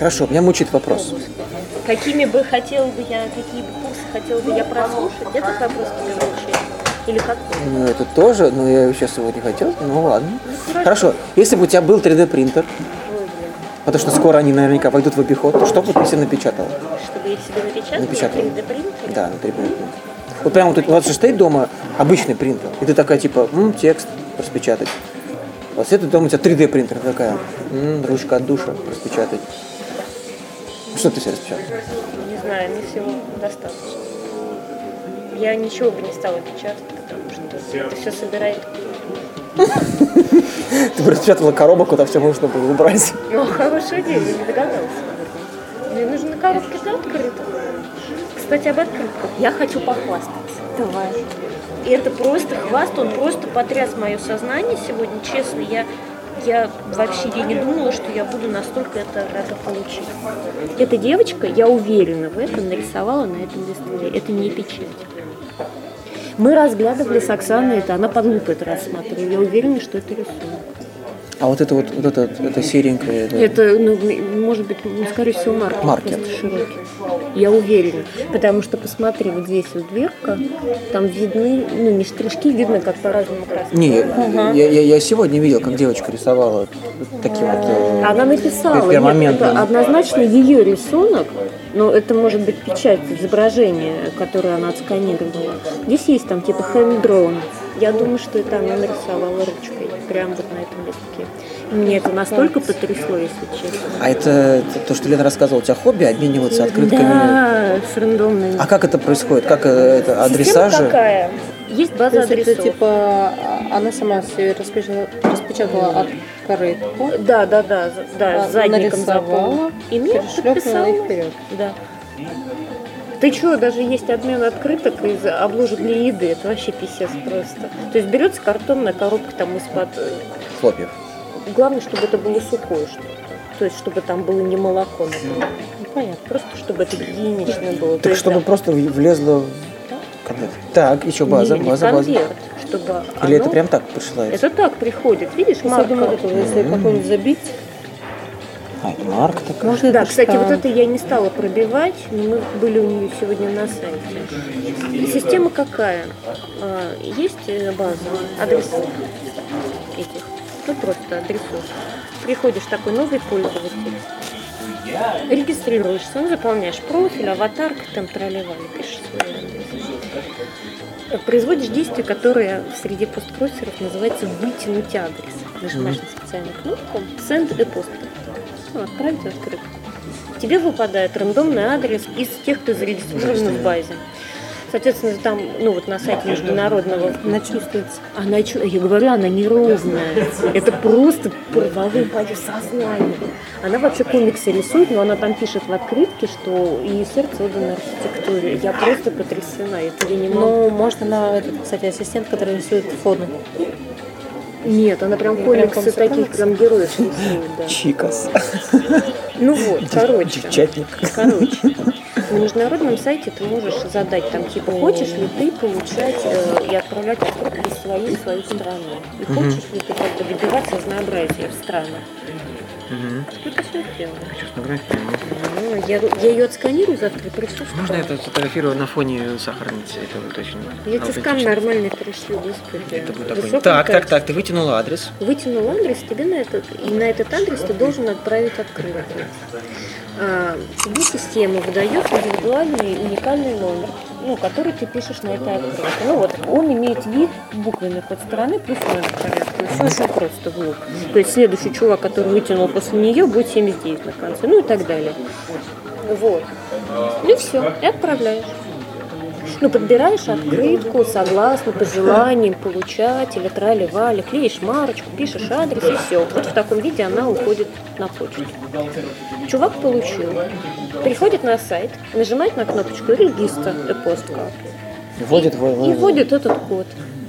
Хорошо, меня мучает вопрос. Какими бы хотел бы я, какие бы курсы хотел бы я прослушать? Это вопрос тебе мучает. Или как? Ну, это тоже, но я сейчас его не хотел. Ну, ладно. Хорошо, если бы у тебя был 3D принтер, потому что скоро они наверняка войдут в обиход, то что бы ты себе напечатал? Чтобы я себе напечатала? Напечатала. 3D принтере? Да, на 3D принтере. Вот прямо вот у вас же стоит дома обычный принтер, и ты такая типа, м, текст распечатать. Вот это дома у тебя 3D принтер такая, м, ручка от душа распечатать. Что ты себе распечатал? Не знаю, мне всего достаточно. Я ничего бы не стала печатать, потому что это все собирает. Ты бы распечатала коробок, куда все можно было убрать. Ну, хорошая идея, я не этом. Мне нужны коробки для открыток. Кстати, об открытках. Я хочу похвастаться. Давай. И это просто хваст, он просто потряс мое сознание сегодня, честно. Я, я вообще я не думала, что я буду настолько это рада получить. Эта девочка, я уверена в этом, нарисовала на этом листке. Это не печать. Мы разглядывали с Оксаной это, она под лупой это рассматривала. Я уверена, что это рисунок. А вот это вот, вот это, это серенькое, да. Это, ну, может быть, ну, скорее всего, маркер. Маркер. просто широкий. Я уверена. Потому что, посмотри, вот здесь вот дверка, там видны, ну, не штришки, видно, как по-разному краски. Не, я, я, я сегодня видел, как девочка рисовала таким вот... э, Она написала, нет, это однозначно ее рисунок, но это может быть печать изображения, которое она отсканировала. Здесь есть там типа drawn. Я думаю, что это она нарисовала ручкой, прямо вот на этом листке. И Мне это настолько потрясло, если честно. А это то, что Лена рассказывала, у тебя хобби обмениваться открытками? Да, с рандомными. А как это происходит? Как э, это адреса Система же? какая? Есть То база есть это адресов. типа а, она сама себе распечатала, распечатала открытку, Да, да, да, да, а, с задником нарисовала. И мне подписала. их вперед. Да. Ты что, даже есть обмен открыток из обложек для еды. Это вообще писец просто. То есть берется картонная коробка там из-под... э, Хлопьев. Главное, чтобы это было сухое что То есть, чтобы там было не молоко, например. Ну, понятно. Просто, чтобы это гигиенично было. Так есть, чтобы да, просто влезло в конверт. Так, еще база, не, база, база. чтобы Или это оно- прям так присылается? Это так приходит, видишь, Особенно марка. вот это, если какой-нибудь забить, А, это марка такая. можно Да, кстати, вот это я не стала пробивать, но мы были у нее сегодня на сайте. Система какая? А, Есть э, база адресов этих, ну просто адресов. Приходишь такой новый пользователь, регистрируешься, ну, заполняешь профиль, аватарка, там тролливали, пишешь свой адрес. Производишь действие, которое в среде посткроссеров называется «вытянуть адрес». Нажимаешь на специальную кнопку «Send a post». Ну, отправить открытку. Тебе выпадает рандомный адрес из тех, кто зарегистрирован в базе. Соответственно, там, ну вот на сайте международного Она чувствуется. она, чу- я говорю, она неровная. Это просто порвало мое сознание. Она вообще комиксы рисует, но она там пишет в открытке, что ее сердце отдано архитектуре. Я просто потрясена. Я не могу. Ну, может, она, этот, кстати, ассистент, который рисует фоны. Нет, она прям комиксы таких прям героев рисует, да. Чикас. Ну вот, короче. Девчатник. Короче, на международном сайте ты можешь задать там типа хочешь ли ты получать э, и отправлять открытки из своей в свою страну. И хочешь ли ты как бы добиваться разнообразия в странах. Это все сделано. Ну, я, я ее отсканирую завтра и пришлю. Можно я это сфотографирую на фоне сахарницы? Это вот очень Я тебе скан нормальный пришлю, господи. Это будет Так, так, качество. так, ты вытянул адрес. Вытянул адрес, тебе на этот, и на этот адрес ты должен отправить открытку. А, тебе система выдает индивидуальный уникальный номер, ну, который ты пишешь на этой открытке. Ну вот, он имеет вид буквенный под стороны плюс номер порядка. Все очень просто лоб. То есть следующий чувак, который вытянул после нее, будет 79 на конце, ну и так далее. Вот. И все, и отправляешь. Ну, подбираешь открытку, согласно пожеланиям получателя, трали-вали, клеишь марочку, пишешь адрес и все. Вот в таком виде она уходит на почту. Чувак получил. Приходит на сайт, нажимает на кнопочку регистр Вводит в- и вводит этот код.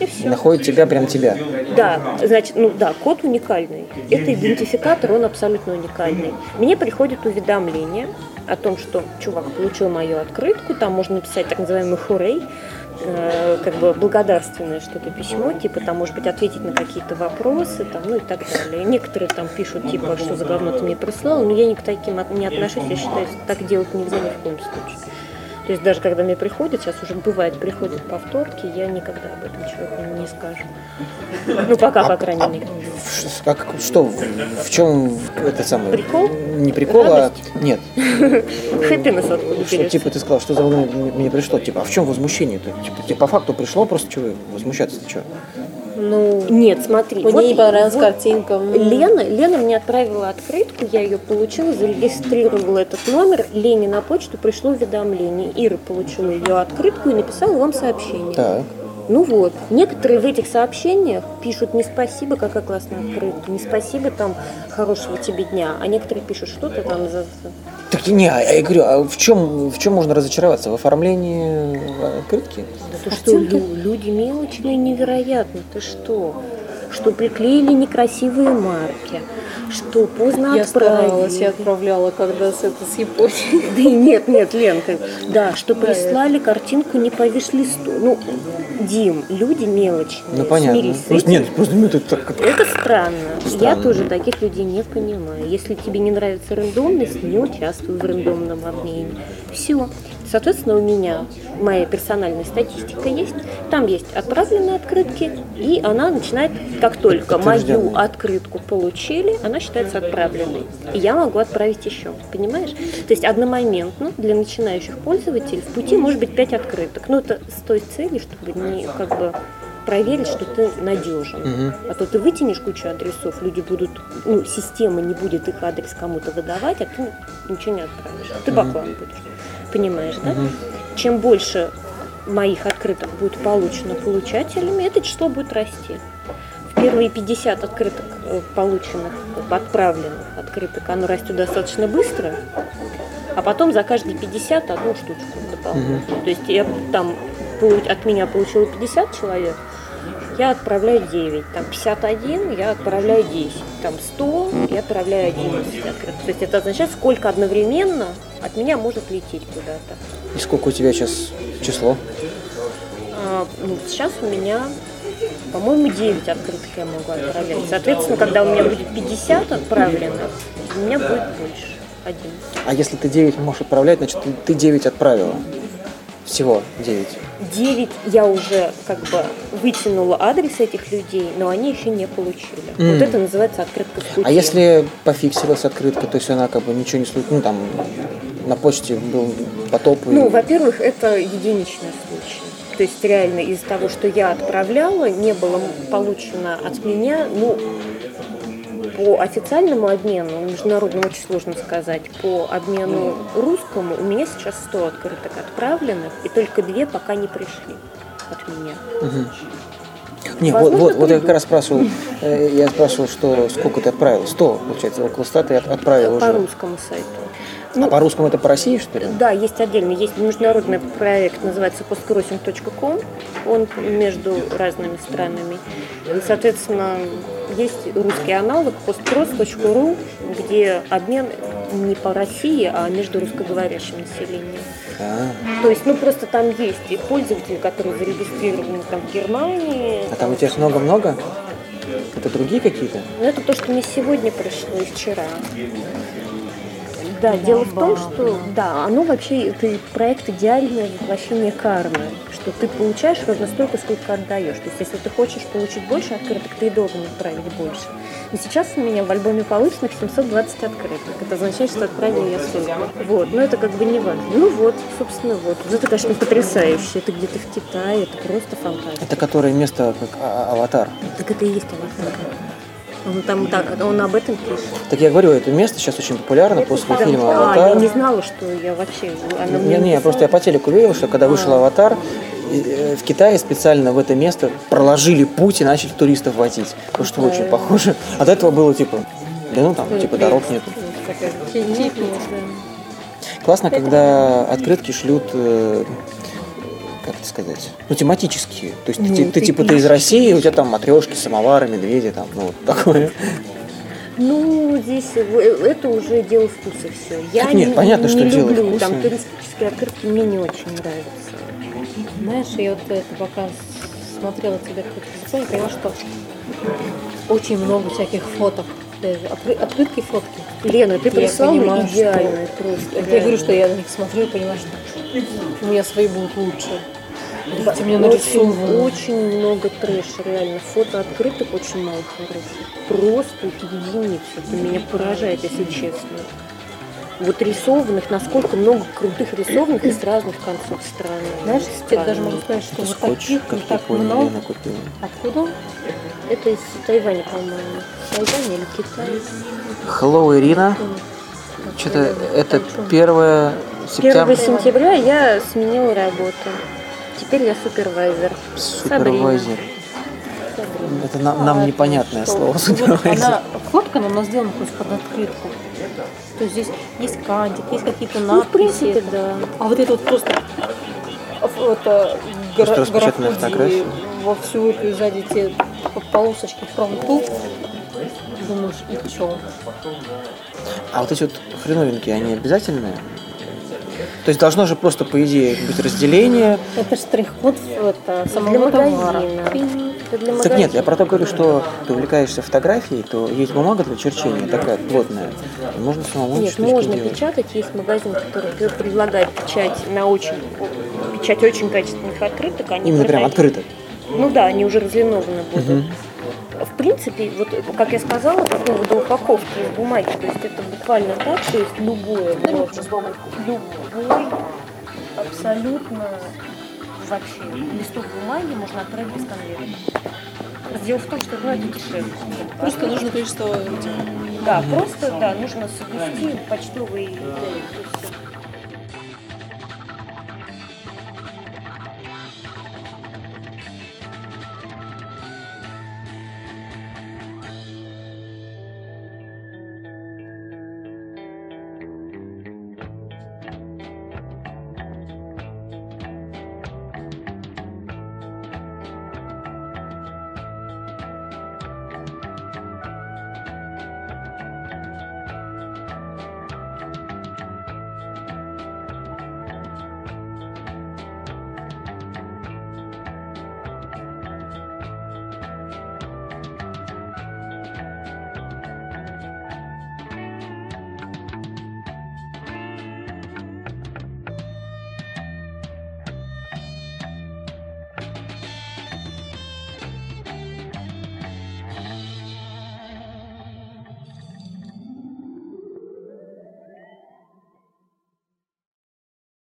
И все. находит тебя, прям тебя. Да, значит, ну да, код уникальный. Это идентификатор, он абсолютно уникальный. Мне приходит уведомление о том, что чувак получил мою открытку, там можно написать так называемый хурей, э, как бы благодарственное что-то письмо, типа там, может быть, ответить на какие-то вопросы, там, ну и так далее. Некоторые там пишут, типа, что за говно ты мне прислал, но я ни к таким не отношусь, я считаю, что так делать нельзя ни в коем случае. То есть даже когда мне приходят, сейчас уже бывает, приходят повторки, я никогда об этом человеку не скажу. Ну, пока, по крайней мере. Ш- Как, что, в чем это самое? Прикол? Не прикол, а... Нет. Хэппинес откуда Что, типа ты сказал, что за говно мне пришло? Типа, а в чем возмущение-то? Типа, тебе по факту пришло, просто чего возмущаться-то что? Ну, Нет, смотри. мне вот- не понравилась вот картинка. Лена, Лена мне отправила открытку, я ее получила, зарегистрировала этот номер, Лене на почту пришло уведомление. Ира получила ее открытку и написала вам сообщение. Так. Ну вот, некоторые в этих сообщениях пишут не спасибо, какая классная открытка, не спасибо там хорошего тебе дня, а некоторые пишут что-то там за... Так не, а я говорю, а в чем, в чем можно разочароваться? В оформлении открытки? Да то, что лю- люди мелочные невероятно, ты что? Что приклеили некрасивые марки, что поздно Я отправили. старалась, я отправляла когда с, это, с Японии. Да и нет, нет, Лен, ты- да, что прислали картинку не по виш-листу. Ну, Дим, люди мелочные. Ну понятно. Смирись с Просто, этим. нет, просто ну, это так как... Это странно. Я тоже таких людей не понимаю. Если тебе не нравится рандомность, не участвуй в рандомном обмене. Все. Соответственно, у меня моя персональная статистика есть. Там есть отправленные открытки, и она начинает, как только мою открытку получили, она считается отправленной. И я могу отправить еще. Понимаешь? То есть одномоментно для начинающих пользователей в пути может быть 5 открыток. Но это с той целью, чтобы не как бы проверить, что ты надежен. А то ты вытянешь кучу адресов, люди будут, ну, система не будет их адрес кому-то выдавать, а ты ничего не отправишь. Ты баклан будешь. Понимаешь, да? Чем больше моих открыток будет получено получателями, это число будет расти. В первые 50 открыток э, полученных, отправленных открыток, оно растет достаточно быстро, а потом за каждые 50 одну штучку дополнительно. То есть я там от меня получила 50 человек, я отправляю 9, там 51 я отправляю 10, там 100 я отправляю 11 открыток. То есть это означает, сколько одновременно от меня может лететь куда-то. И сколько у тебя сейчас число? А, ну, сейчас у меня, по-моему, 9 открыток я могу отправлять. Соответственно, когда у меня будет 50 отправленных, у меня будет больше. Один. А если ты 9 можешь отправлять, значит ты, ты 9 отправила. Всего 9. 9 я уже как бы вытянула адрес этих людей, но они еще не получили. М. Вот это называется открытка в пути. А если пофиксилась открытка, то есть она как бы ничего не случилось, ну там на почте был потоп и... Ну, во-первых, это единичный случай. То есть реально из-за того, что я отправляла, не было получено от меня, ну, по официальному обмену, международному очень сложно сказать, по обмену русскому у меня сейчас 100 открыток отправленных, и только две пока не пришли от меня. Не, вот, Возможно, вот, вот я придут. как раз спрашивал, э, я спрашивал, что сколько ты отправил? 100, получается, около 100 ты от- отправил По уже. русскому сайту. А по русскому это по России, что ли? Да, есть отдельно. Есть международный проект, называется postcrossing.com. Он между разными странами. И, соответственно, есть русский аналог postcross.ru, где обмен не по России, а между русскоговорящим населением. А, То есть, ну просто там есть и пользователи, которые зарегистрированы там в Германии. а там у тебя их много-много? Это другие какие-то? Но это то, что мне сегодня пришло и вчера. Да, дело в том, что да, оно вообще это проект идеальное воплощение кармы, что ты получаешь ровно столько, сколько отдаешь. То есть, если ты хочешь получить больше открыток, ты и должен отправить больше. И сейчас у меня в альбоме полученных 720 открыток. Это означает, что отправила я столько. Вот, но это как бы не важно. Ну вот, собственно, вот. Вот Это, конечно, потрясающе. Это где-то в Китае, это просто фантастика. Это которое место как а- аватар. Так это и есть аватар. Он там так, он об этом пишет. Так я говорю, это место сейчас очень популярно после фильма А, я «Аватар». не знала, что я вообще... Она Не, не, написала. просто я по телеку видел, что когда вышел «Аватар», и, э, в Китае специально в это место проложили путь и начали туристов возить. Потому что очень похоже. А до этого было типа, да ну там, типа дорог нет. Классно, когда открытки шлют, э, как это сказать, ну тематические. То есть Ну, ты, ты ты типа ты из. России, у тебя там матрешки, самовары, медведи, там, ну вот такое. Ну, здесь э, это уже дело вкуса все. Я Так нет, не, понятно, не что дело люблю, вкуса. там туристические открытки мне не очень нравятся. Знаешь, я вот это пока смотрела тебя какой-то телефон, поняла, что очень много всяких фоток. Откры- открытки фотки. Лена, ты Я прислала понимаю, что- идеальные просто. Я говорю, что я на них смотрю и понимаю, что у меня свои будут лучше. Видите, мне очень, нарисовано. очень много трэша, реально. Фото открытых очень мало хороших. Просто единицы. Это меня поражает, если честно. Вот рисованных, насколько много крутых рисованных из разных концов страны. Знаешь, я даже могу сказать, что вот таких как не так много. Купила. Откуда? Это из Тайваня, по-моему. Тайвань или Китай? Hello, Ирина. Что-то это первое 1 сентября. сентября я сменила работу. Теперь я супервайзер. Супервайзер. Сабрина. Это нам, нам непонятное что? слово Вот супервайзер. она фоткана, но сделана просто под открытку. То есть здесь есть кантик, есть какие-то Ну, надписи. в принципе, да. А вот это вот просто вот, э, Просто гра- распечатанная граффити фотография. во всю эту сзади те полосочки фронту. Думаешь, и чё? А вот эти вот хреновинки, они обязательные? То есть должно же просто, по идее, быть разделение. Это штрих-код это, Для самого товара. магазина. Для Так нет, я про то говорю, что ты увлекаешься фотографией, то есть бумага для черчения, такая плотная. И можно самому Нет, можно делать. печатать. Есть магазин, который пр- предлагает печать на очень печать очень качественных открыток. Они Именно прям продают- открыто. Ну да, они уже разлинованы будут. Мгм. В принципе, вот как я сказала по поводу упаковки из бумаги, то есть это буквально так, то есть любое, вот, любой, абсолютно вообще листок бумаги можно отправить без конверта. Дело в том, что ну, это дешевле. Просто нужно количество Да, просто да, нужно соблюсти почтовый